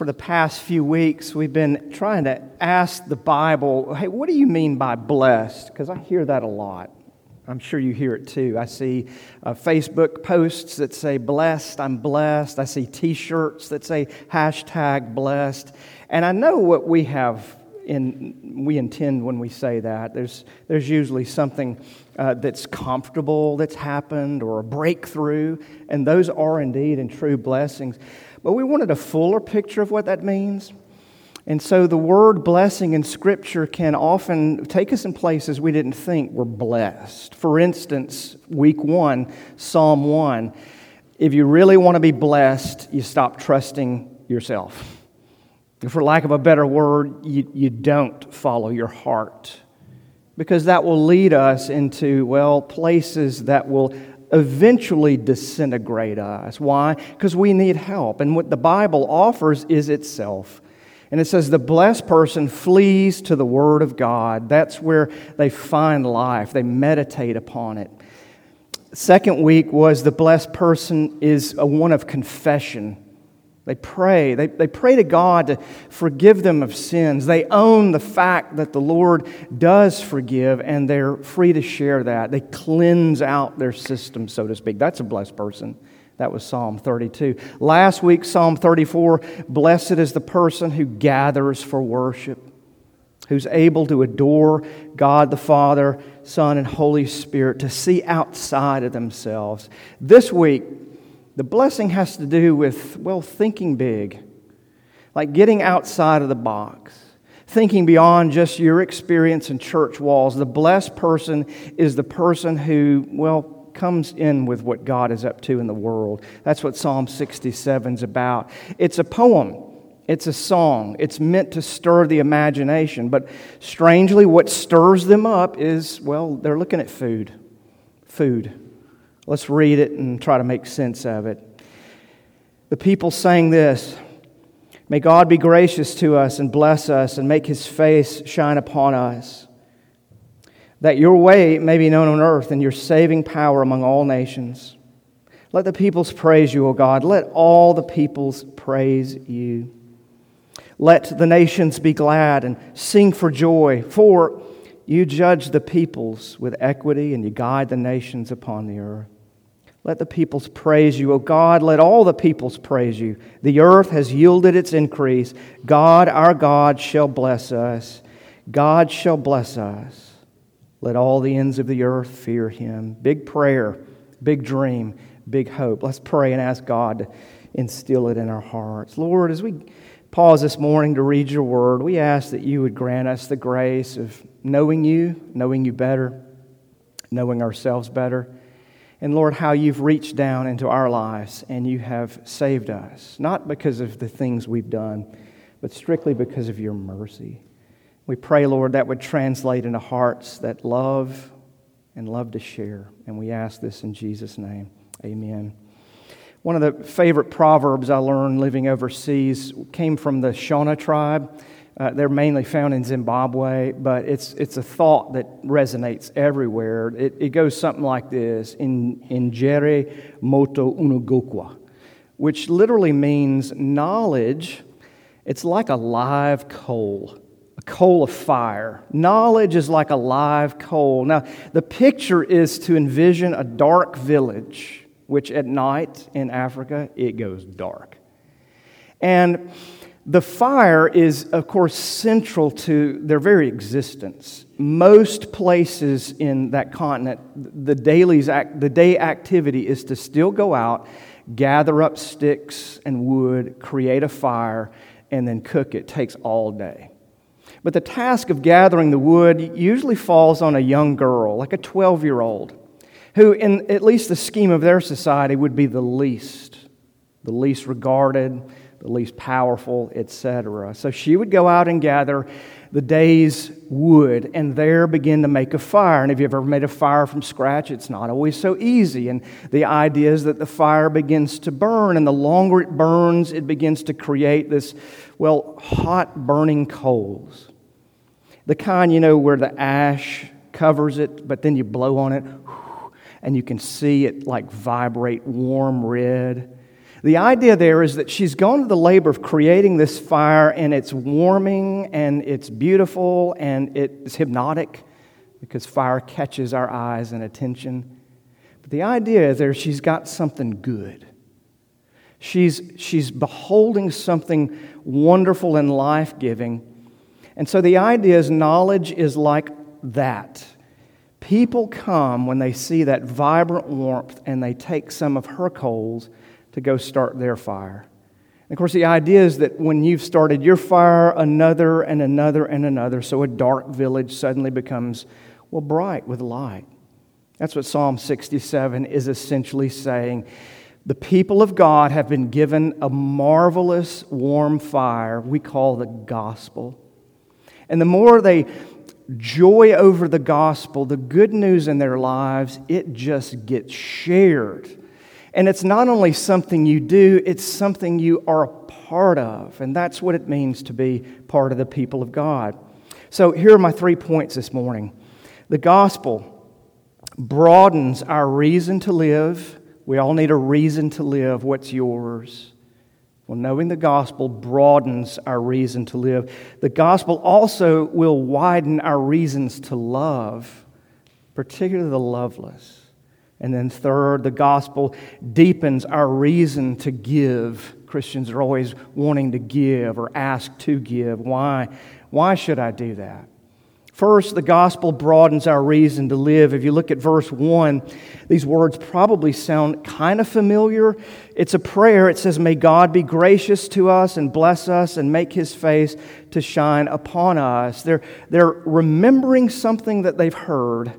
for the past few weeks, we've been trying to ask the Bible, hey, what do you mean by blessed? Because I hear that a lot. I'm sure you hear it too. I see uh, Facebook posts that say blessed, I'm blessed. I see t shirts that say hashtag blessed. And I know what we have in, we intend when we say that. There's, there's usually something uh, that's comfortable that's happened or a breakthrough, and those are indeed and true blessings. But we wanted a fuller picture of what that means. And so the word blessing in Scripture can often take us in places we didn't think were blessed. For instance, week one, Psalm 1. If you really want to be blessed, you stop trusting yourself. For lack of a better word, you, you don't follow your heart. Because that will lead us into, well, places that will eventually disintegrate us. Why? Because we need help. And what the Bible offers is itself. And it says the blessed person flees to the Word of God. That's where they find life, they meditate upon it. Second week was the blessed person is a one of confession. They pray. They, they pray to God to forgive them of sins. They own the fact that the Lord does forgive, and they're free to share that. They cleanse out their system, so to speak. That's a blessed person. That was Psalm 32. Last week, Psalm 34 Blessed is the person who gathers for worship, who's able to adore God the Father, Son, and Holy Spirit, to see outside of themselves. This week, the blessing has to do with, well, thinking big, like getting outside of the box, thinking beyond just your experience in church walls. The blessed person is the person who, well, comes in with what God is up to in the world. That's what Psalm 67 is about. It's a poem. It's a song. It's meant to stir the imagination. But strangely, what stirs them up is, well, they're looking at food. Food. Let's read it and try to make sense of it. The people sang this May God be gracious to us and bless us and make his face shine upon us, that your way may be known on earth and your saving power among all nations. Let the peoples praise you, O God. Let all the peoples praise you. Let the nations be glad and sing for joy, for you judge the peoples with equity and you guide the nations upon the earth. Let the peoples praise you. O God, let all the peoples praise you. The earth has yielded its increase. God, our God, shall bless us. God shall bless us. Let all the ends of the earth fear him. Big prayer, big dream, big hope. Let's pray and ask God to instill it in our hearts. Lord, as we pause this morning to read your word, we ask that you would grant us the grace of knowing you, knowing you better, knowing ourselves better. And Lord, how you've reached down into our lives and you have saved us, not because of the things we've done, but strictly because of your mercy. We pray, Lord, that would translate into hearts that love and love to share. And we ask this in Jesus' name. Amen. One of the favorite proverbs I learned living overseas came from the Shona tribe. Uh, they're mainly found in Zimbabwe, but it's, it's a thought that resonates everywhere. It, it goes something like this in, in Jere moto unugokwa, which literally means knowledge. It's like a live coal, a coal of fire. Knowledge is like a live coal. Now, the picture is to envision a dark village, which at night in Africa, it goes dark. And the fire is, of course, central to their very existence. Most places in that continent, the, daily's act, the day activity is to still go out, gather up sticks and wood, create a fire, and then cook it. it takes all day. But the task of gathering the wood usually falls on a young girl, like a 12 year old, who, in at least the scheme of their society, would be the least, the least regarded the least powerful, etc. So she would go out and gather the day's wood and there begin to make a fire. And if you've ever made a fire from scratch, it's not always so easy. And the idea is that the fire begins to burn, and the longer it burns, it begins to create this, well, hot burning coals. The kind, you know, where the ash covers it, but then you blow on it, and you can see it like vibrate warm red The idea there is that she's gone to the labor of creating this fire, and it's warming, and it's beautiful, and it's hypnotic because fire catches our eyes and attention. But the idea is there she's got something good. She's, she's beholding something wonderful and life giving. And so the idea is knowledge is like that. People come when they see that vibrant warmth and they take some of her coals to go start their fire. And of course, the idea is that when you've started your fire, another and another and another, so a dark village suddenly becomes, well, bright with light. That's what Psalm 67 is essentially saying. The people of God have been given a marvelous warm fire we call the gospel. And the more they joy over the gospel, the good news in their lives, it just gets shared. And it's not only something you do, it's something you are a part of. And that's what it means to be part of the people of God. So here are my three points this morning. The gospel broadens our reason to live. We all need a reason to live. What's yours? Well, knowing the gospel broadens our reason to live. The gospel also will widen our reasons to love, particularly the loveless. And then, third, the gospel deepens our reason to give. Christians are always wanting to give or ask to give. Why? Why should I do that? First, the gospel broadens our reason to live. If you look at verse 1, these words probably sound kind of familiar. It's a prayer. It says, May God be gracious to us and bless us and make his face to shine upon us. They're, they're remembering something that they've heard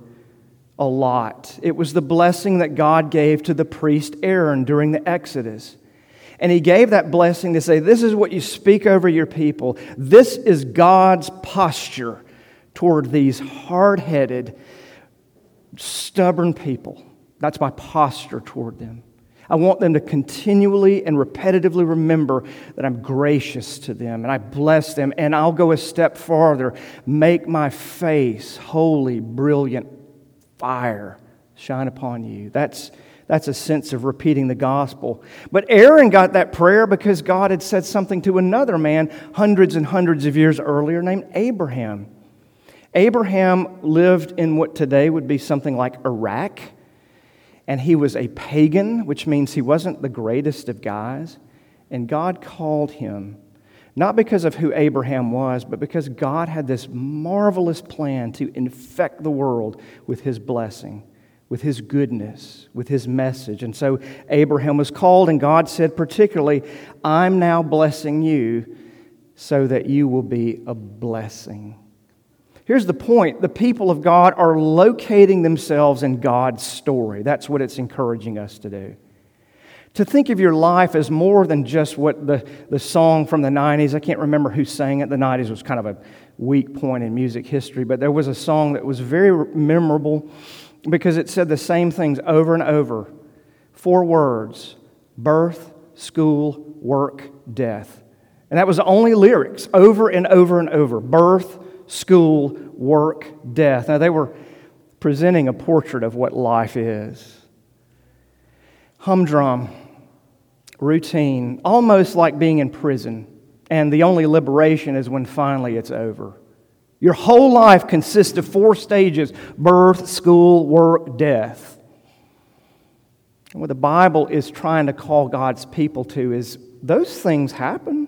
a lot. It was the blessing that God gave to the priest Aaron during the Exodus. And he gave that blessing to say, This is what you speak over your people. This is God's posture toward these hard headed, stubborn people. That's my posture toward them. I want them to continually and repetitively remember that I'm gracious to them and I bless them. And I'll go a step farther make my face holy, brilliant, fire shine upon you. That's, that's a sense of repeating the gospel. But Aaron got that prayer because God had said something to another man hundreds and hundreds of years earlier named Abraham. Abraham lived in what today would be something like Iraq, and he was a pagan, which means he wasn't the greatest of guys. And God called him not because of who Abraham was, but because God had this marvelous plan to infect the world with his blessing, with his goodness, with his message. And so Abraham was called, and God said, particularly, I'm now blessing you so that you will be a blessing. Here's the point the people of God are locating themselves in God's story. That's what it's encouraging us to do to think of your life as more than just what the, the song from the 90s, I can't remember who sang it. The 90s was kind of a weak point in music history, but there was a song that was very memorable because it said the same things over and over. Four words birth, school, work, death. And that was the only lyrics over and over and over birth, school, work, death. Now, they were presenting a portrait of what life is. Humdrum routine, almost like being in prison, and the only liberation is when finally it's over. Your whole life consists of four stages birth, school, work, death. And what the Bible is trying to call God's people to is those things happen,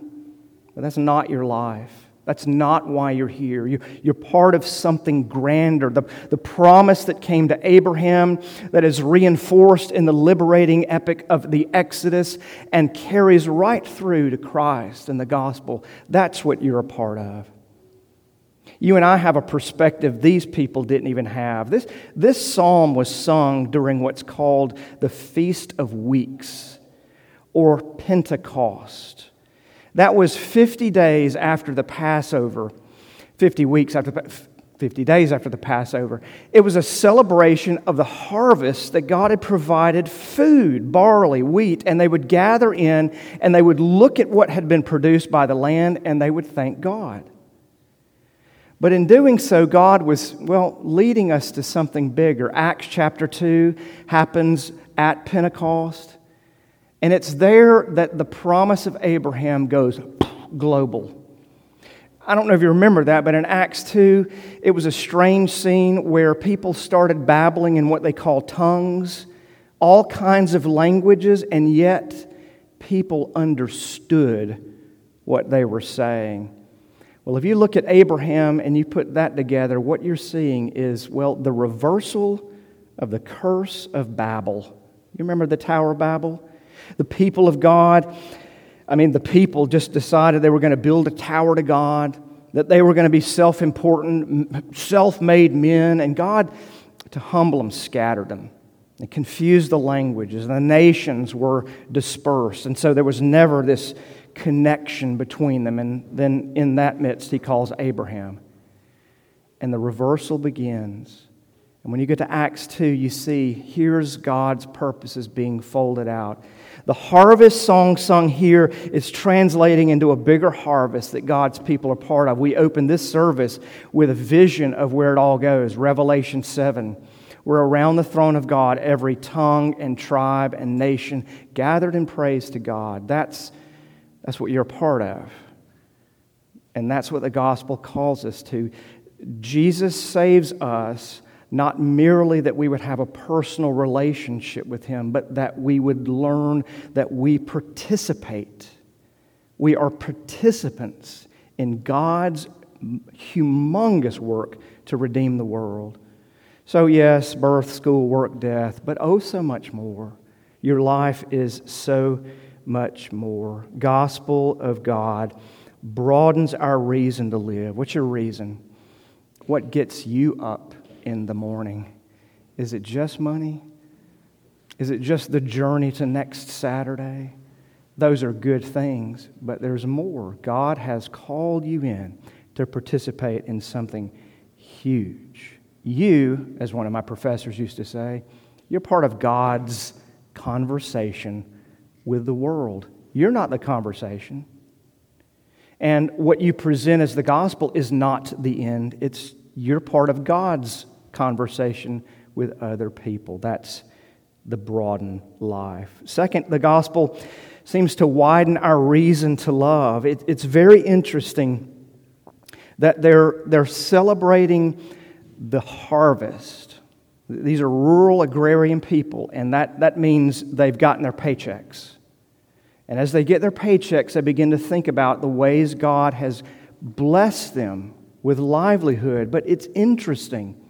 but that's not your life. That's not why you're here. You're part of something grander. The, the promise that came to Abraham that is reinforced in the liberating epic of the Exodus and carries right through to Christ and the gospel. That's what you're a part of. You and I have a perspective these people didn't even have. This, this psalm was sung during what's called the Feast of Weeks or Pentecost. That was 50 days after the Passover, 50 weeks after, 50 days after the Passover. It was a celebration of the harvest that God had provided food, barley, wheat, and they would gather in and they would look at what had been produced by the land and they would thank God. But in doing so, God was, well, leading us to something bigger. Acts chapter 2 happens at Pentecost. And it's there that the promise of Abraham goes global. I don't know if you remember that, but in Acts 2, it was a strange scene where people started babbling in what they call tongues, all kinds of languages, and yet people understood what they were saying. Well, if you look at Abraham and you put that together, what you're seeing is, well, the reversal of the curse of Babel. You remember the Tower of Babel? The people of God I mean, the people just decided they were going to build a tower to God, that they were going to be self important, self made men, and God, to humble them, scattered them and confused the languages. And the nations were dispersed. And so there was never this connection between them. And then in that midst, he calls Abraham. And the reversal begins. And when you get to Acts 2, you see here's God's purposes being folded out. The harvest song sung here is translating into a bigger harvest that God's people are part of. We open this service with a vision of where it all goes. Revelation 7. We're around the throne of God, every tongue and tribe and nation gathered in praise to God. That's, that's what you're a part of. And that's what the gospel calls us to. Jesus saves us not merely that we would have a personal relationship with Him, but that we would learn that we participate. We are participants in God's humongous work to redeem the world. So, yes, birth, school, work, death, but oh, so much more. Your life is so much more. Gospel of God broadens our reason to live. What's your reason? What gets you up? In the morning? Is it just money? Is it just the journey to next Saturday? Those are good things, but there's more. God has called you in to participate in something huge. You, as one of my professors used to say, you're part of God's conversation with the world. You're not the conversation. And what you present as the gospel is not the end, it's you're part of God's conversation with other people. That's the broaden life. Second, the gospel seems to widen our reason to love. It, it's very interesting that they're, they're celebrating the harvest. These are rural agrarian people, and that, that means they've gotten their paychecks. And as they get their paychecks, they begin to think about the ways God has blessed them with livelihood. But it's interesting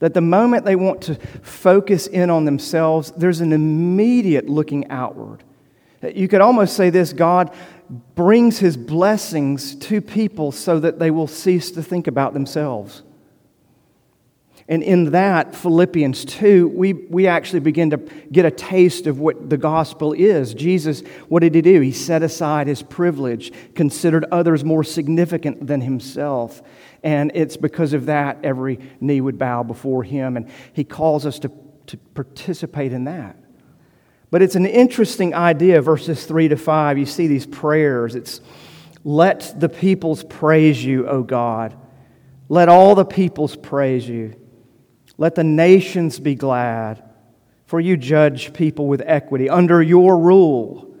that the moment they want to focus in on themselves, there's an immediate looking outward. You could almost say this God brings his blessings to people so that they will cease to think about themselves. And in that, Philippians 2, we, we actually begin to get a taste of what the gospel is. Jesus, what did he do? He set aside his privilege, considered others more significant than himself. And it's because of that every knee would bow before him. And he calls us to, to participate in that. But it's an interesting idea, verses 3 to 5. You see these prayers. It's, let the peoples praise you, O God. Let all the peoples praise you. Let the nations be glad, for you judge people with equity. Under your rule,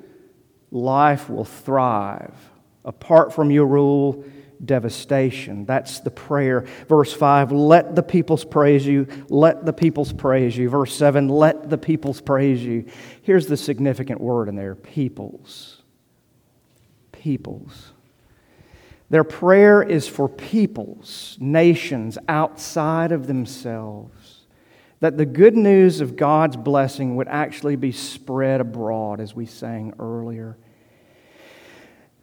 life will thrive. Apart from your rule, devastation. That's the prayer. Verse 5, let the peoples praise you. Let the peoples praise you. Verse 7, let the peoples praise you. Here's the significant word in there peoples. Peoples. Their prayer is for peoples, nations outside of themselves, that the good news of God's blessing would actually be spread abroad, as we sang earlier.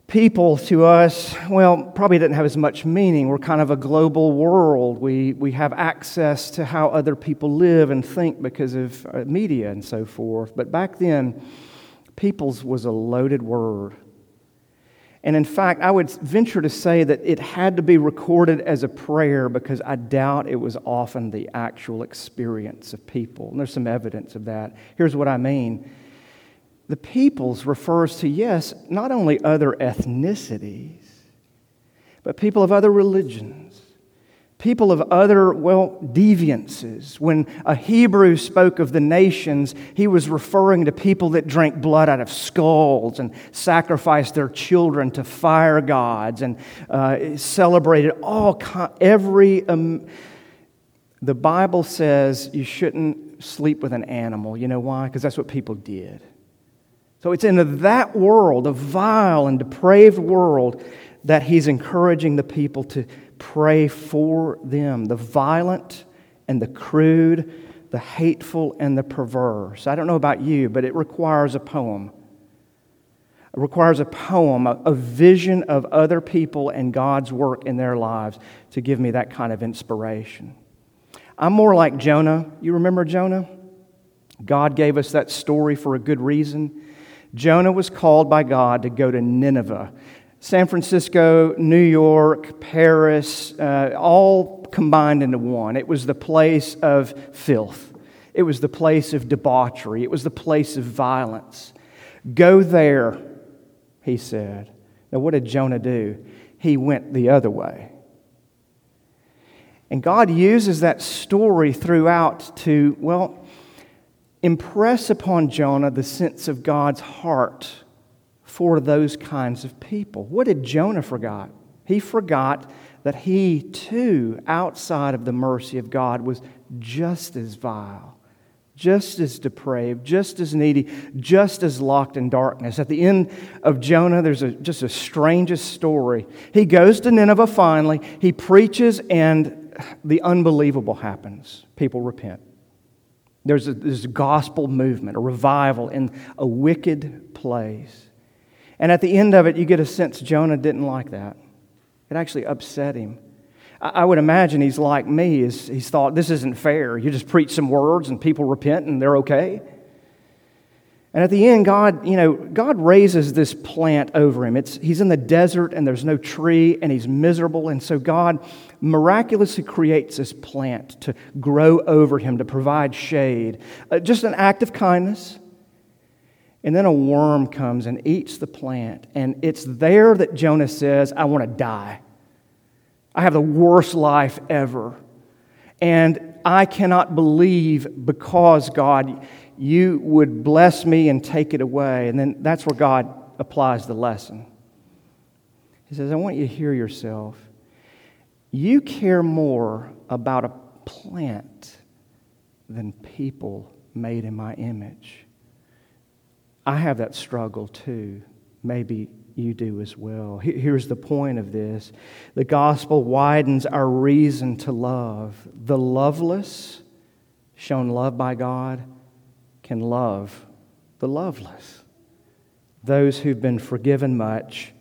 People to us, well, probably didn't have as much meaning. We're kind of a global world. We, we have access to how other people live and think because of uh, media and so forth. But back then, peoples was a loaded word. And in fact, I would venture to say that it had to be recorded as a prayer because I doubt it was often the actual experience of people. And there's some evidence of that. Here's what I mean the peoples refers to, yes, not only other ethnicities, but people of other religions, people of other, well, deviances. When a Hebrew spoke of the nations, he was referring to people that drank blood out of skulls and sacrificed their children to fire gods and uh, celebrated all, every. Um, the Bible says you shouldn't sleep with an animal. You know why? Because that's what people did. So it's into that world, a vile and depraved world, that he's encouraging the people to pray for them the violent and the crude, the hateful and the perverse. I don't know about you, but it requires a poem. It requires a poem, a, a vision of other people and God's work in their lives to give me that kind of inspiration. I'm more like Jonah. You remember Jonah? God gave us that story for a good reason. Jonah was called by God to go to Nineveh San Francisco, New York, Paris, uh, all combined into one. It was the place of filth, it was the place of debauchery, it was the place of violence. Go there, he said. Now, what did Jonah do? He went the other way. And God uses that story throughout to, well, impress upon Jonah the sense of God's heart for those kinds of people. What did Jonah forget? He forgot that he too, outside of the mercy of God, was just as vile, just as depraved, just as needy, just as locked in darkness. At the end of Jonah, there's a, just a strangest story. He goes to Nineveh finally, he preaches, and the unbelievable happens. People repent. There's a, there's a gospel movement, a revival in a wicked place. And at the end of it, you get a sense Jonah didn't like that. It actually upset him. I would imagine he's like me. He's thought, this isn't fair. You just preach some words and people repent and they're okay. And at the end, God, you know, God raises this plant over him. It's, he's in the desert and there's no tree and he's miserable. And so God miraculously creates this plant to grow over him, to provide shade. Uh, just an act of kindness. And then a worm comes and eats the plant. And it's there that Jonah says, I want to die. I have the worst life ever. And I cannot believe because, God, you would bless me and take it away. And then that's where God applies the lesson. He says, I want you to hear yourself. You care more about a plant than people made in my image. I have that struggle too. Maybe you do as well. Here's the point of this the gospel widens our reason to love. The loveless, shown love by God, can love the loveless. Those who've been forgiven much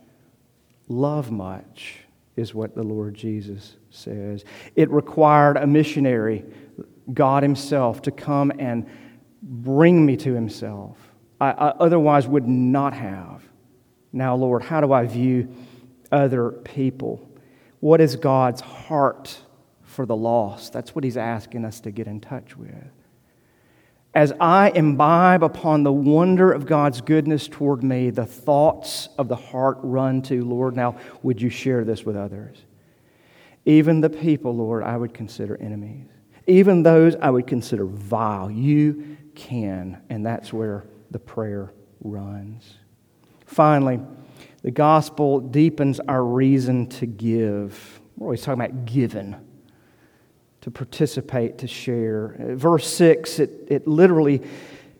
love much, is what the Lord Jesus says. It required a missionary, God Himself, to come and bring me to Himself. I, I otherwise would not have. Now, Lord, how do I view other people? What is God's heart for the lost? That's what He's asking us to get in touch with. As I imbibe upon the wonder of God's goodness toward me, the thoughts of the heart run to, Lord, now would you share this with others? Even the people, Lord, I would consider enemies. Even those I would consider vile. You can, and that's where the prayer runs. Finally, the gospel deepens our reason to give. We're always talking about giving, to participate, to share. Verse 6, it, it literally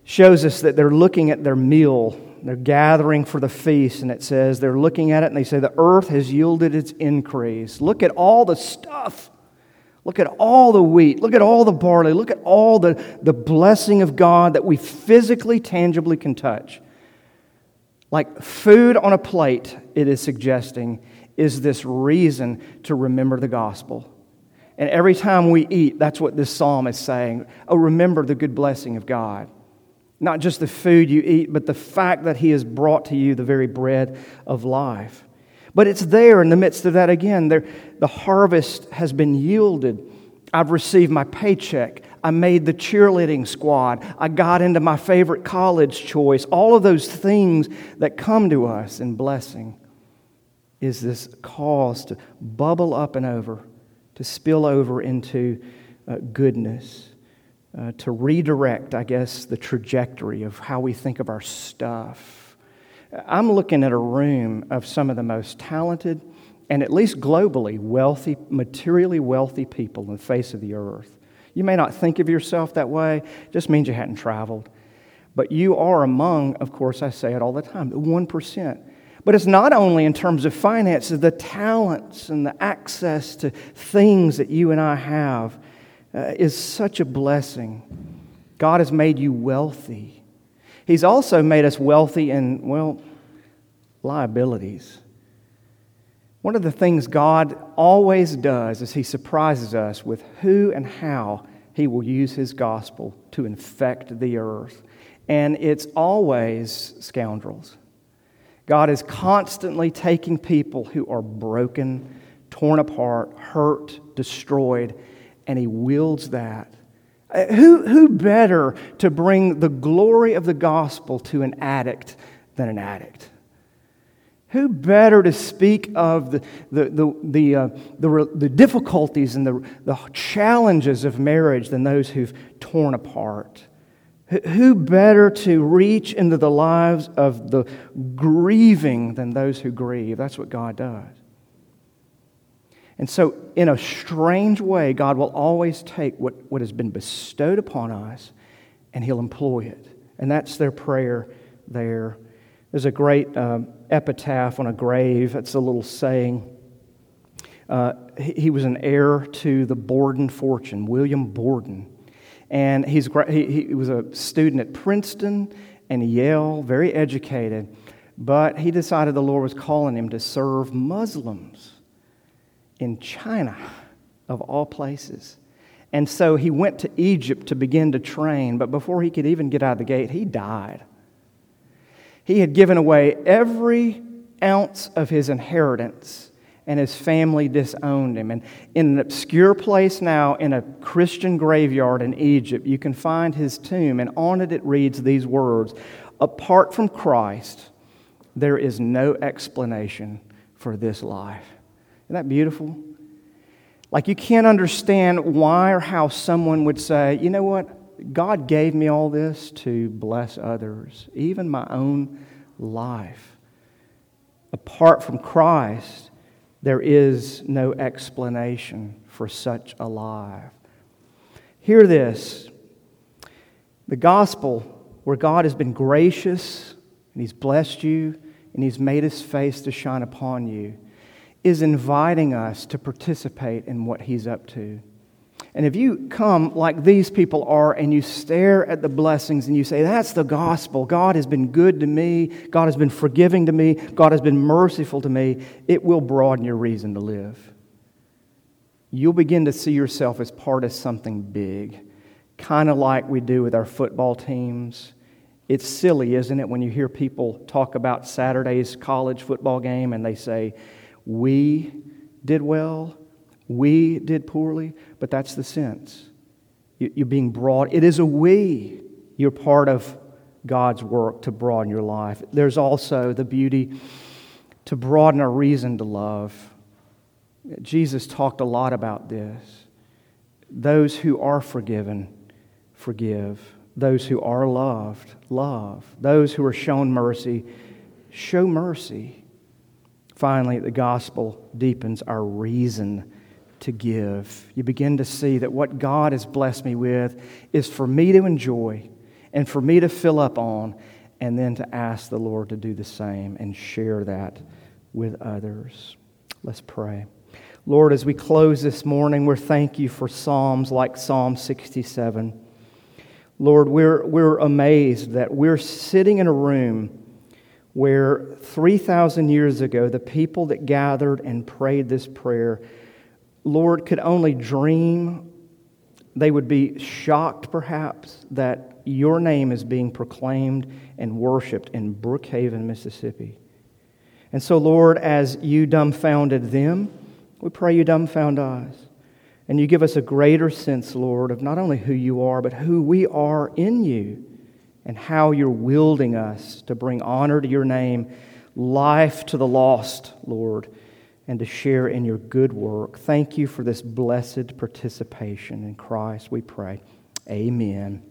shows us that they're looking at their meal. They're gathering for the feast, and it says they're looking at it and they say, The earth has yielded its increase. Look at all the stuff Look at all the wheat. Look at all the barley. Look at all the, the blessing of God that we physically, tangibly can touch. Like food on a plate, it is suggesting, is this reason to remember the gospel. And every time we eat, that's what this psalm is saying. Oh, remember the good blessing of God. Not just the food you eat, but the fact that He has brought to you the very bread of life. But it's there in the midst of that again. There, the harvest has been yielded. I've received my paycheck. I made the cheerleading squad. I got into my favorite college choice. All of those things that come to us in blessing is this cause to bubble up and over to spill over into uh, goodness, uh, to redirect, I guess, the trajectory of how we think of our stuff. I'm looking at a room of some of the most talented and at least globally wealthy, materially wealthy people on the face of the earth. You may not think of yourself that way, it just means you hadn't traveled. But you are among, of course, I say it all the time, the 1%. But it's not only in terms of finances, the talents and the access to things that you and I have uh, is such a blessing. God has made you wealthy. He's also made us wealthy in, well, liabilities. One of the things God always does is He surprises us with who and how He will use His gospel to infect the earth. And it's always scoundrels. God is constantly taking people who are broken, torn apart, hurt, destroyed, and He wields that. Uh, who, who better to bring the glory of the gospel to an addict than an addict? Who better to speak of the, the, the, the, uh, the, the, difficulties and the, the challenges of marriage than those who've torn apart? Who better to reach into the lives of the grieving than those who grieve? That's what God does. And so, in a strange way, God will always take what, what has been bestowed upon us and He'll employ it. And that's their prayer there. There's a great uh, epitaph on a grave. It's a little saying. Uh, he, he, was an heir to the Borden fortune, William Borden. And he's, he, he was a student at Princeton and Yale, very educated. But he decided the Lord was calling him to serve Muslims in China, of all places. And so he went to Egypt to begin to train, but before he could even get out of the gate, he died. He had given away every ounce of his inheritance, and his family disowned him. And in an obscure place now, in a Christian graveyard in Egypt, you can find his tomb, and on it it reads these words Apart from Christ, there is no explanation for this life. Isn't that beautiful? Like, you can't understand why or how someone would say, you know what? God gave me all this to bless others, even my own life. Apart from Christ, there is no explanation for such a life. Hear this the gospel, where God has been gracious and He's blessed you and He's made His face to shine upon you, is inviting us to participate in what He's up to. And if you come like these people are and you stare at the blessings and you say, That's the gospel. God has been good to me. God has been forgiving to me. God has been merciful to me. It will broaden your reason to live. You'll begin to see yourself as part of something big, kind of like we do with our football teams. It's silly, isn't it, when you hear people talk about Saturday's college football game and they say, We did well we did poorly, but that's the sense. You're being brought, it is a we. You're part of God's work to broaden your life. There's also the beauty to broaden our reason to love. Jesus talked a lot about this. Those who are forgiven, forgive. Those who are loved, love. Those who are shown mercy, show mercy. Finally, the gospel deepens our reason to give. You begin to see that what God has blessed me with is for me to enjoy and for me to fill up on, and then to ask the Lord to do the same and share that with others. Let's pray. Lord, as we close this morning, we're thank you for Psalms like Psalm 67. Lord, we're, we're amazed that we're sitting in a room where 3,000 years ago, the people that gathered and prayed this prayer Lord, could only dream, they would be shocked perhaps that your name is being proclaimed and worshiped in Brookhaven, Mississippi. And so, Lord, as you dumbfounded them, we pray you dumbfound us. And you give us a greater sense, Lord, of not only who you are, but who we are in you and how you're wielding us to bring honor to your name, life to the lost, Lord and to share in your good work. Thank you for this blessed participation in Christ, we pray. Amen.